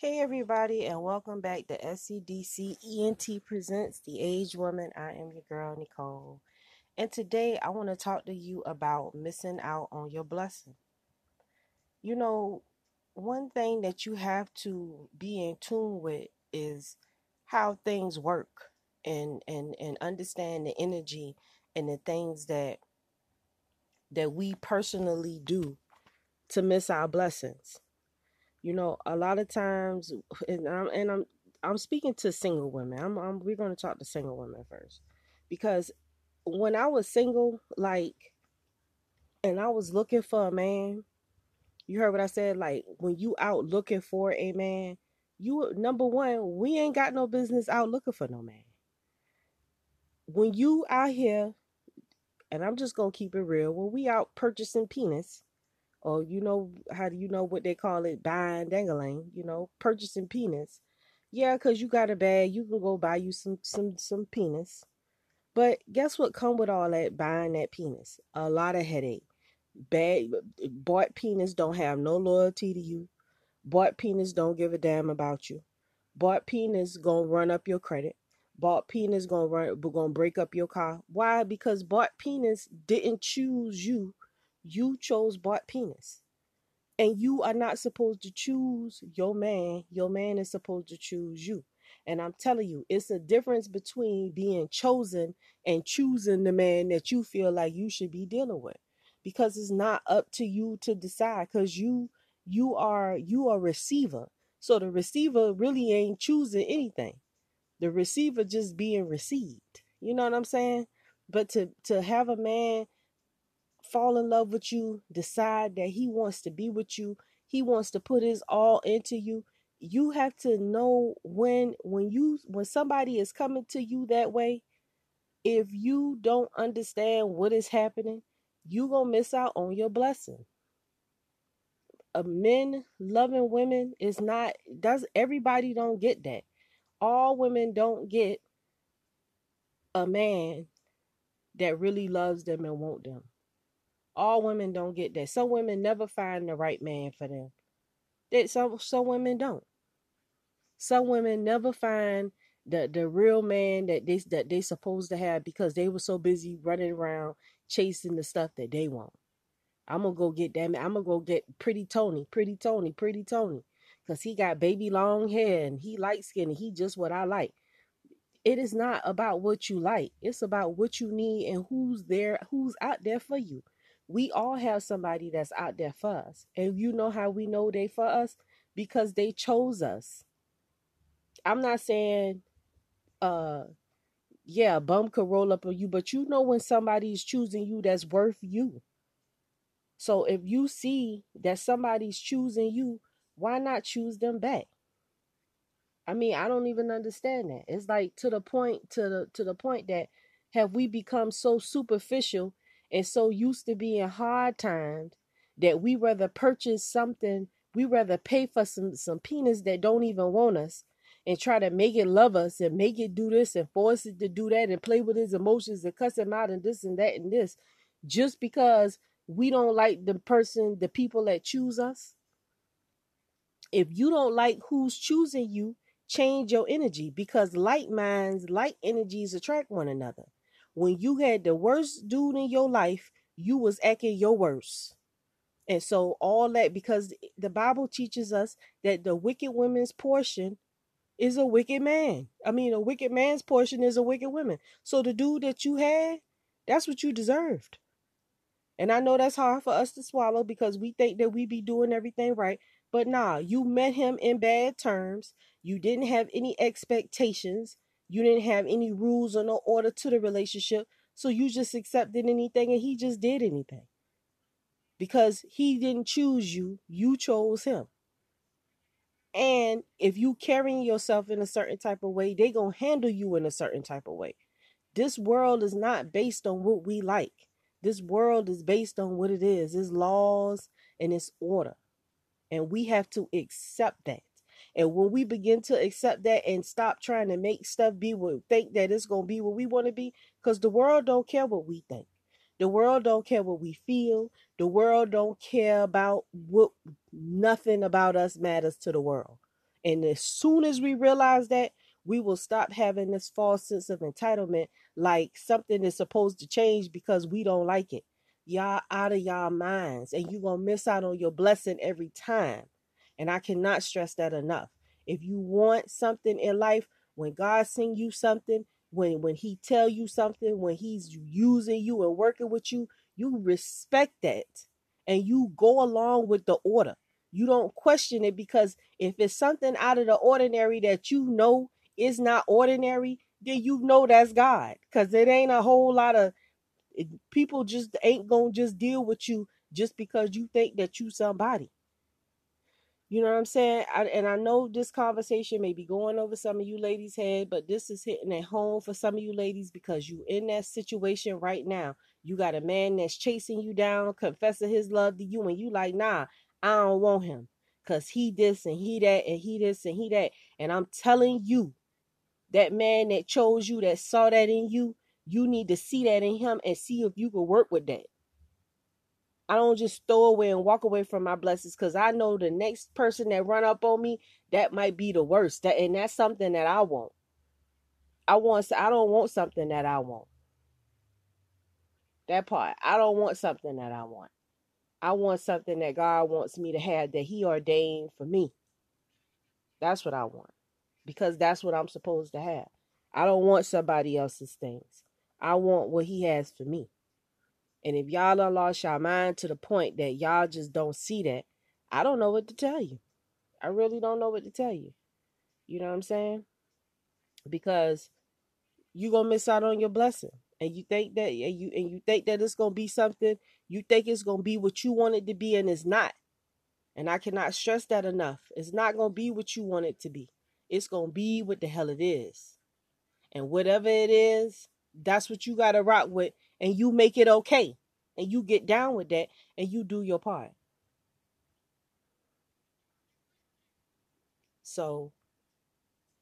Hey everybody, and welcome back to SCDC ENT Presents The Average Woman. I am your girl Nicole, and today I want to talk to you about missing out on your blessing. You know, one thing that you have to be in tune with is how things work, and and and understand the energy and the things that that we personally do to miss our blessings you know, a lot of times, and I'm and I'm I'm speaking to single women. I'm, I'm we're going to talk to single women first, because when I was single, like, and I was looking for a man. You heard what I said. Like when you out looking for a man, you number one, we ain't got no business out looking for no man. When you out here, and I'm just gonna keep it real. When we out purchasing penis, or you know how do you know what they call it? Buying dangling you know purchasing penis yeah because you got a bag you can go buy you some some some penis but guess what come with all that buying that penis a lot of headache. Bad bought penis don't have no loyalty to you. Bought penis don't give a damn about you. Bought penis gonna run up your credit. Bought penis gonna run gonna break up your car. Why? Because bought penis didn't choose you you chose bought penis. And you are not supposed to choose your man. Your man is supposed to choose you. And I'm telling you, it's a difference between being chosen and choosing the man that you feel like you should be dealing with. Because it's not up to you to decide because you you are you are receiver. So the receiver really ain't choosing anything. The receiver just being received. You know what I'm saying? But to to have a man fall in love with you, decide that he wants to be with you, he wants to put his all into you. You have to know when when you when somebody is coming to you that way, if you don't understand what is happening, you going to miss out on your blessing. A men loving women is not does everybody don't get that. All women don't get a man that really loves them and want them. All women don't get that. Some women never find the right man for them. That some some women don't. Some women never find the the real man that they that they supposed to have because they were so busy running around chasing the stuff that they want. I'm gonna go get that man. I'm gonna go get pretty Tony, pretty Tony, pretty Tony, cause he got baby long hair and he light skin and he just what I like. It is not about what you like. It's about what you need and who's there, who's out there for you we all have somebody that's out there for us. And you know how we know they for us? Because they chose us. I'm not saying uh yeah, a bum could roll up on you, but you know when somebody's choosing you that's worth you. So if you see that somebody's choosing you, why not choose them back? I mean, I don't even understand that. It's like to the point to the to the point that have we become so superficial and so used to being hard times that we rather purchase something, we rather pay for some some penis that don't even want us and try to make it love us and make it do this and force it to do that and play with his emotions and cuss him out and this and that and this just because we don't like the person, the people that choose us. If you don't like who's choosing you, change your energy because like minds, like energies attract one another when you had the worst dude in your life, you was acting your worst. And so all that because the Bible teaches us that the wicked woman's portion is a wicked man. I mean, a wicked man's portion is a wicked woman. So the dude that you had, that's what you deserved. And I know that's hard for us to swallow because we think that we be doing everything right. But nah, you met him in bad terms. You didn't have any expectations. You didn't have any rules or no order to the relationship. So you just accepted anything and he just did anything. Because he didn't choose you, you chose him. And if you carrying yourself in a certain type of way, they going to handle you in a certain type of way. This world is not based on what we like. This world is based on what it is. It's laws and it's order. And we have to accept that. And when we begin to accept that and stop trying to make stuff be what think that it's gonna be what we want to be, because the world don't care what we think. The world don't care what we feel. The world don't care about what nothing about us matters to the world. And as soon as we realize that, we will stop having this false sense of entitlement like something is supposed to change because we don't like it. Y'all out of y'all minds and you're going to miss out on your blessing every time. And I cannot stress that enough. If you want something in life, when God sing you something, when when he tell you something, when he's using you and working with you, you respect that and you go along with the order. You don't question it because if it's something out of the ordinary that you know is not ordinary, then you know that's God. Because it ain't a whole lot of people just ain't gonna just deal with you just because you think that you somebody. You know what I'm saying? I, and I know this conversation may be going over some of you ladies' head, but this is hitting at home for some of you ladies because you in that situation right now. You got a man that's chasing you down, confessing his love to you, and you like, nah, I don't want him. Cause he this and he that and he this and he that. And I'm telling you, that man that chose you, that saw that in you, you need to see that in him and see if you can work with that. I don't just throw away and walk away from my blessings because I know the next person that run up on me, that might be the worst. That and that's something that I want. I want I don't want something that I want. That part. I don't want something that I want. I want something that God wants me to have that He ordained for me. That's what I want. Because that's what I'm supposed to have. I don't want somebody else's things. I want what He has for me. And if y'all done lost y'all mind to the point that y'all just don't see that, I don't know what to tell you. I really don't know what to tell you. You know what I'm saying? Because you gonna miss out on your blessing. And you think that and you and you think that it's gonna be something, you think it's gonna be what you want it to be, and it's not. And I cannot stress that enough. It's not gonna be what you want it to be. It's gonna be what the hell it is. And whatever it is, that's what you gotta rock with and you make it okay and you get down with that and you do your part. So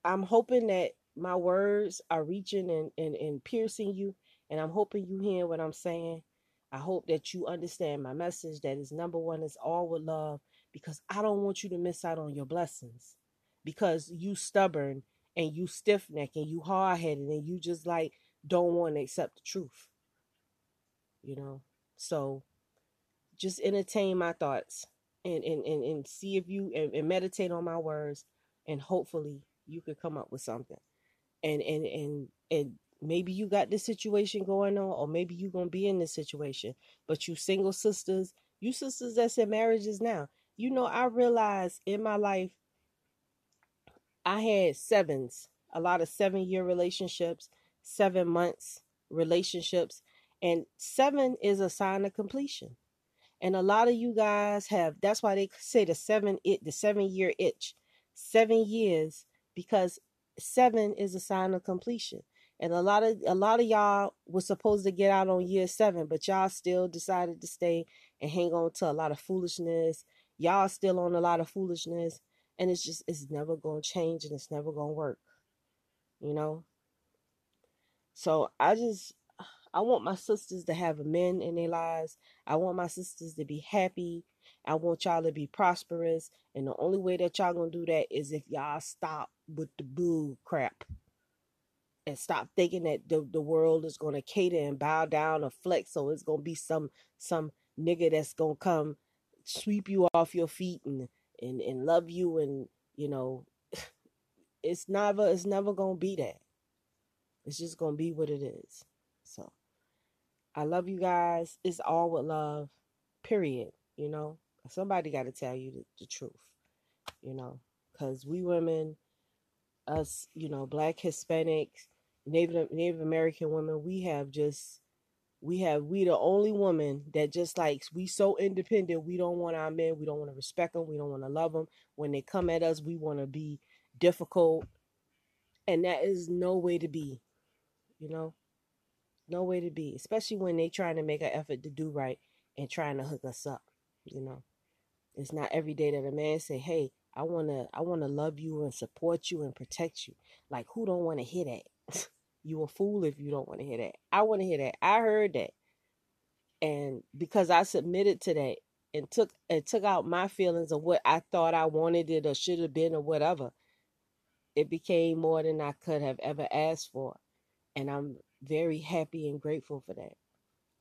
I'm hoping that my words are reaching and, and, and piercing you. And I'm hoping you hear what I'm saying. I hope that you understand my message that is number one is all with love because I don't want you to miss out on your blessings because you stubborn and you stiff neck and you hard headed and you just like don't want to accept the truth you know? So just entertain my thoughts and and and, and see if you and, and meditate on my words and hopefully you could come up with something. And and and and maybe you got this situation going on or maybe you're gonna be in this situation but you single sisters you sisters that's in marriages now. You know i realized in my life i had sevens a lot of seven year relationships seven months relationships and seven is a sign of completion. And a lot of you guys have that's why they say the seven it the seven year itch. Seven years because seven is a sign of completion. And a lot of a lot of y'all was supposed to get out on year seven, but y'all still decided to stay and hang on to a lot of foolishness. Y'all still on a lot of foolishness. And it's just it's never gonna change and it's never gonna work. You know? So I just I want my sisters to have a men in their lives. I want my sisters to be happy. I want y'all to be prosperous. And the only way that y'all gonna do that is if y'all stop with the boo crap. And stop thinking that the, the world is gonna cater and bow down or flex. So it's gonna be some some nigga that's gonna come sweep you off your feet and and, and love you and you know it's never it's never gonna be that. It's just gonna be what it is. So I love you guys. It's all with love, period. You know, somebody got to tell you the, the truth, you know, because we women, us, you know, black Hispanics, Native Native American women, we have just we have we the only woman that just likes we so independent we don't want our men we don't want to respect them we don't want to love them when they come at us we want to be difficult and that is no way to be you know no way to be, especially when they trying to make an effort to do right and trying to hook us up. You know, it's not every day that a man say, "Hey, I wanna, I wanna love you and support you and protect you." Like, who don't want to hear that? you a fool if you don't want to hear that. I want to hear that. I heard that, and because I submitted to that, and took and took out my feelings of what I thought I wanted it or should have been or whatever, it became more than I could have ever asked for. And I'm very happy and grateful for that.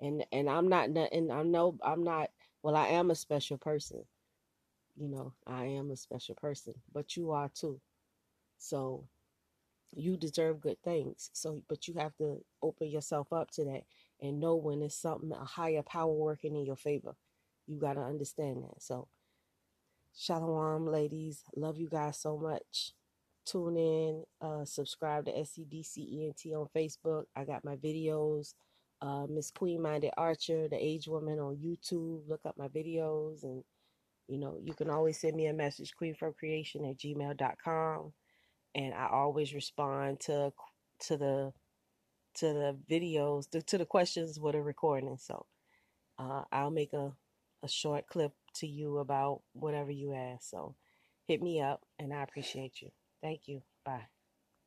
And and I'm not and I'm no I'm not well I am a special person. You know, I am a special person, but you are too. So you deserve good things. So but you have to open yourself up to that and know when it's something a higher power working in your favor. You got to understand that. So Shalom ladies, love you guys so much tune in, uh, subscribe to SCDCENT on Facebook. I got my videos. Uh, Miss Queen Minded Archer, the average woman on YouTube. Look up my videos and you know, you can always send me a message, queenfromcreation at gmail.com. And I always respond to to the to the videos, to, to the questions with a recording. So uh, I'll make a, a short clip to you about whatever you ask. So hit me up and I appreciate you. Thank you. Bye.